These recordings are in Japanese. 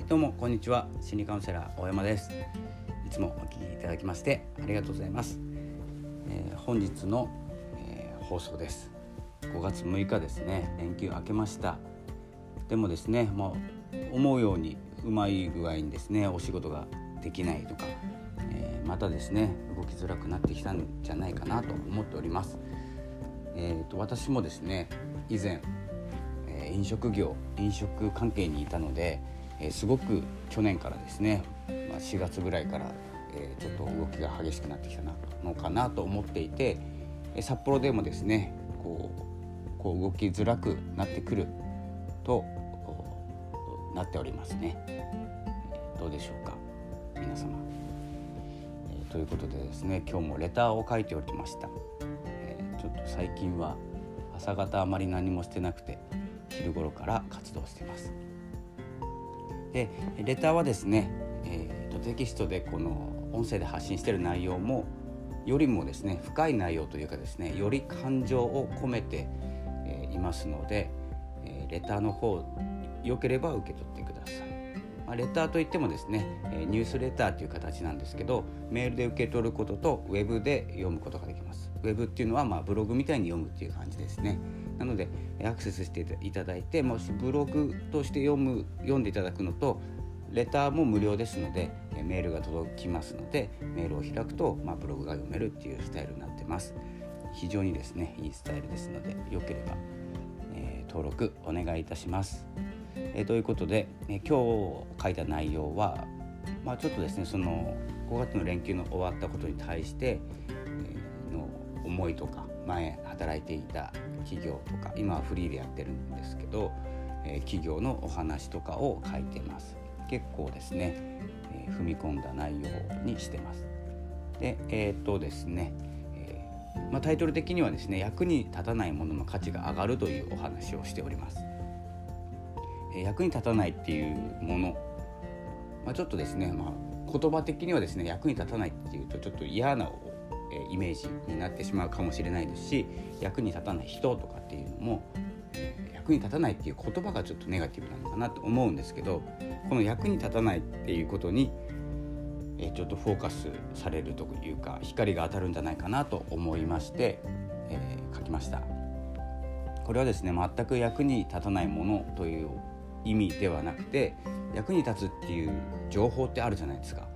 はいどうもこんにちは。心理カウンセラー大山です。いつもお聞きいただきましてありがとうございます、えー、本日の、えー、放送です。5月6日ですね。連休明けました。でもですねもう思うようにうまい具合にですねお仕事ができないとか、えー、またですね動きづらくなってきたんじゃないかなと思っております。えーと私もですね以前え飲食業飲食関係にいたので、え、すごく去年からですね、ま、4月ぐらいから、え、ちょっと動きが激しくなってきたのかなと思っていて、え札幌でもですねこうこう動きづらくなってくるとなっておりますね。どうでしょうか皆様、え、ということでですね今日もレターを書いておりました、えー、ちょっと最近は朝方あまり何もしてなくて昼頃から活動してます。でレターはですね、えーと、テキストでこの音声で発信している内容もよりもですね深い内容というかですねより感情を込めて、えー、いますので、えー、レターの方よければ受け取ってください。まあ、レターといってもですね、えニュースレターという形なんですけどメールで受け取ることとウェブで読むことができます。ウェブっていうのはまあブログみたいに読むっていう感じですね。なのでアクセスしていただいてもしブログとして読む読んでいただくのとレターも無料ですのでメールが届きますのでメールを開くと、まあ、ブログが読めるっていうスタイルになってます。非常にですねいいスタイルですのでよければ、えー、登録お願いいたします、えー、ということで、え今日書いた内容は、まあ、ちょっとですねその5月の連休の終わったことに対して、えー、の思いとか前働いていた企業とか今はフリーでやってるんですけど、えー、企業のお話とかを書いてます。結構ですね、えー、踏み込んだ内容にしてます。でえー、っとですね、えー、まあ、タイトル的にはですね役に立たないものの価値が上がるというお話をしております、え役に立たないっていうもの、まあ、ちょっとですね、まあ、言葉的にはですね役に立たないっていうとちょっと嫌なえイメージになってしまうかもしれないですし役に立たない人とかっていうのも、役に立たないっていう言葉がちょっとネガティブなのかなと思うんですけどこの役に立たないっていうことに、えちょっとフォーカスされるというか光が当たるんじゃないかなと思いまして、えー、書きました。これはですね全く役に立たないものという意味ではなくて役に立つっていう情報ってあるじゃないですか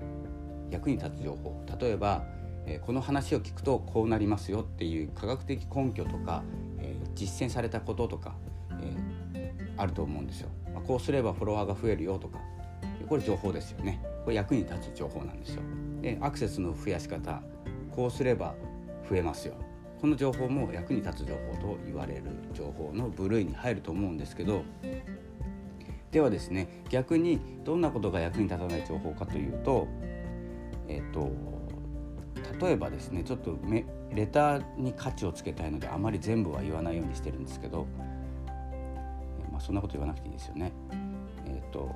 役に立つ情報例えばえこの話を聞くとこうなりますよっていう科学的根拠とか、え実践されたこととか、えあると思うんですよ。まこうすればフォロワーが増えるよとかこれ情報ですよね。これ役に立つ情報なんですよ。でアクセスの増やし方こうすれば増えますよ。この情報も役に立つ情報と言われる情報の部類に入ると思うんですけどではですね逆にどんなことが役に立たない情報かというとえっ、と例えばですねちょっとレターに価値をつけたいのであまり全部は言わないようにしてるんですけど、まあ、そんなこと言わなくていいですよね。えーと、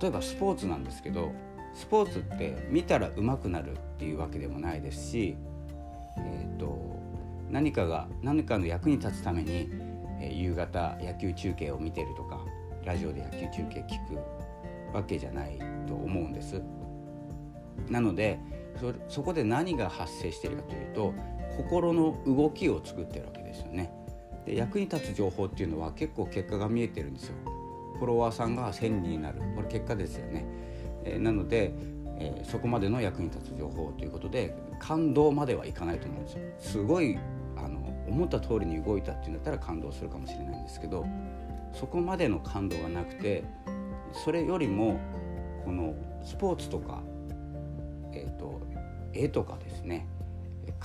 例えばスポーツなんですけどスポーツって見たら上手くなるっていうわけでもないですし、えーと、何かが何かの役に立つために、えー、夕方野球中継を見てるとかラジオで野球中継聞くわけじゃないと思うんです。なのでそそこで何が発生しているかというと心の動きを作ってるわけですよね。で役に立つ情報っていうのは結構結果が見えてるんですよ。フォロワーさんが1,000人になるこれ結果ですよね。えー、なので、えー、そこまでの役に立つ情報ということで感動まではいかないと思うんですよ。すごいあの思った通りに動いたっていうんだったら感動するかもしれないんですけどそこまでの感動がなくてそれよりもこのスポーツとかと、絵とかですね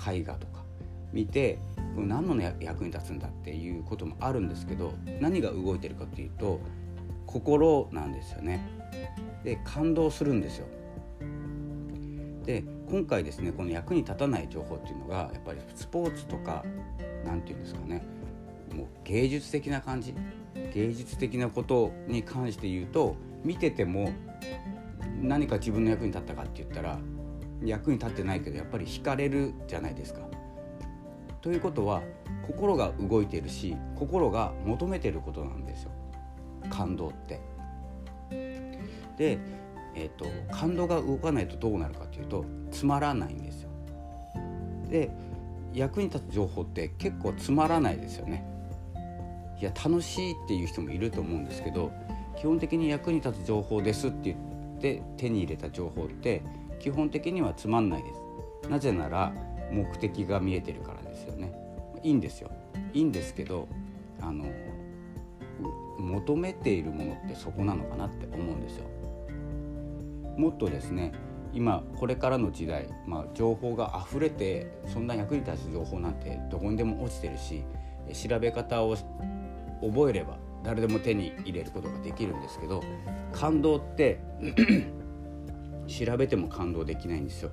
絵画とか見て何の役に立つんだっていうこともあるんですけど何が動いてるかっていうと心なんですよね。で感動するんですよ。で今回ですねこの役に立たない情報っていうのがやっぱりスポーツとか何て言うんですかねもう芸術的な感じ芸術的なことに関して言うと見てても何か自分の役に立ったかって言ったら役に立ってないけどやっぱり惹かれるじゃないですか。ということは心が動いてるし心が求めてることなんですよ感動って。で、えーと、感動が動かないとどうなるかというとつまらないんですよ。で役に立つ情報って結構つまらないですよね。いや楽しいっていう人もいると思うんですけど基本的に役に立つ情報ですって言って手に入れた情報って基本的にはつまんないです。なぜなら目的が見えてるからですよね。いいんですよ。いいんですけどあの求めているものってそこなのかなって思うんですよ。もっとですね今これからの時代、まあ、情報が溢れてそんな役に立つ情報なんてどこにでも落ちてるし調べ方を覚えれば誰でも手に入れることができるんですけど感動って調べても感動できないんですよ。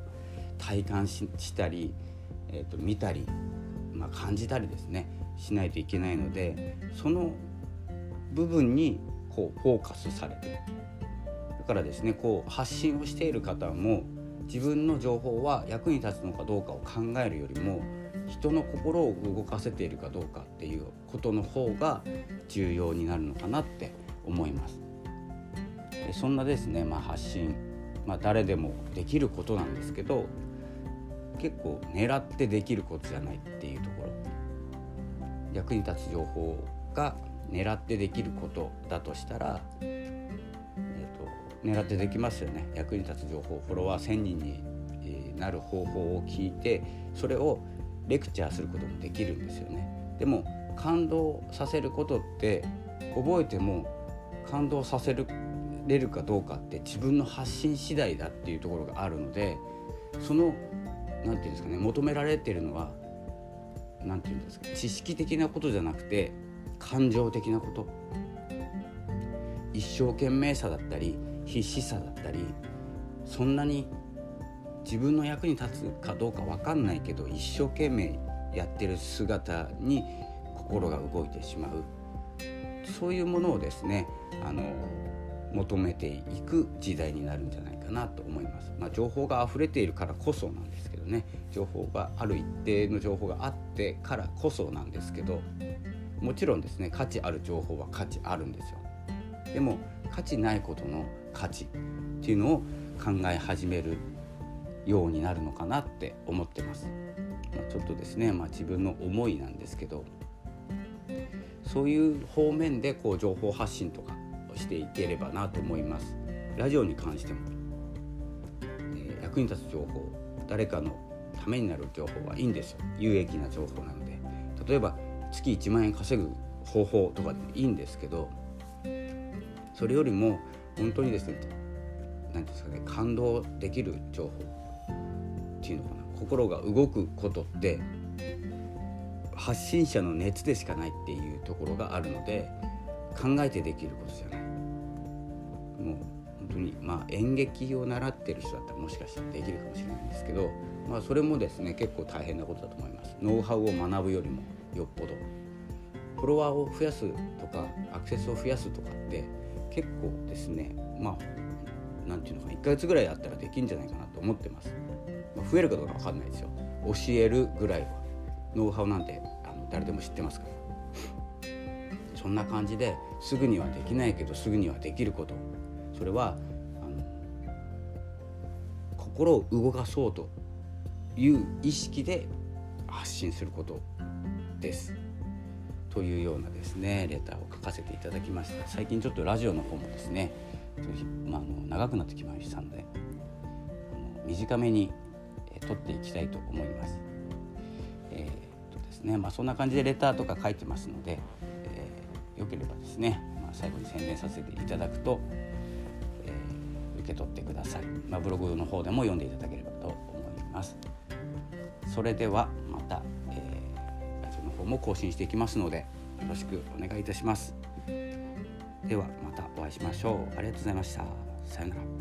体感したり、えーと、見たり、まあ、感じたりですねしないといけないのでその部分にこうフォーカスされるだからですねこう発信をしている方も自分の情報は役に立つのかどうかを考えるよりも人の心を動かせているかどうかっていうことの方が重要になるのかなって思います。そんなですね、まあ、発信、まあ、誰でもできることなんですけど結構狙ってできることじゃないっていうところ。役に立つ情報が狙ってできることだとしたら、えーと、狙ってできますよね。役に立つ情報フォロワー1,000人になる方法を聞いてそれをレクチャーすることもできるんですよね。でも感動させることって覚えても感動させれるかどうかって自分の発信次第だっていうところがあるのでその何て言うんですかね求められてるのは何て言うんですか知識的なことじゃなくて感情的なこと。一生懸命さだったり必死さだったりそんなに自分の役に立つかどうか分かんないけど一生懸命やってる姿に心が動いてしまう。そういうものをですねあの求めていく時代になるんじゃないかなと思います。まあ、情報が溢れているからこそなんですけどね情報がある一定の情報があってからこそなんですけどもちろんですね価値ある情報は価値あるんですよ。でも価値ないことの価値っていうのを考え始めるようになるのかなって思ってます。まあ、ちょっとですね、まあ、自分の思いなんですけどそういう方面でこう情報発信とかしていければなと思います。ラジオに関しても、えー、役に立つ情報誰かのためになる情報はいいんですよ。有益な情報なので。例えば月1万円稼ぐ方法とかでいいんですけどそれよりも本当にですね何ですかね感動できる情報っていうのかな。心が動くことって発信者の熱でしかないっていうところがあるので考えてできることじゃない。もう本当にまあ演劇を習ってる人だったらもしかしたらできるかもしれないんですけど、まあ、それもですね結構大変なことだと思います。ノウハウを学ぶよりもよっぽど。フォロワーを増やすとかアクセスを増やすとかって結構ですねまあ何て言うのか1ヶ月ぐらいあったらできるんじゃないかなと思ってます、まあ、増えるかどうか分かんないですよ。教えるぐらいは。ノウハウなんてあの誰でも知ってますから。そんな感じですぐにはできないけどすぐにはできること。それはあの心を動かそうという意識で発信することです。というようなですねレターを書かせていただきました最近ちょっとラジオの方もですね、まあ、あの長くなってきましたので短めに、え撮っていきたいと思います。えー、とですねまあ、そんな感じでレターとか書いてますので、えー、よければですね、まあ、最後に宣伝させていただくと、受け取ってください、まあ、ブログの方でも読んでいただければと思います。それではまた、えー、ラジオの方も更新していきますのでよろしくお願いいたします。ではまたお会いしましょう。ありがとうございました。さようなら。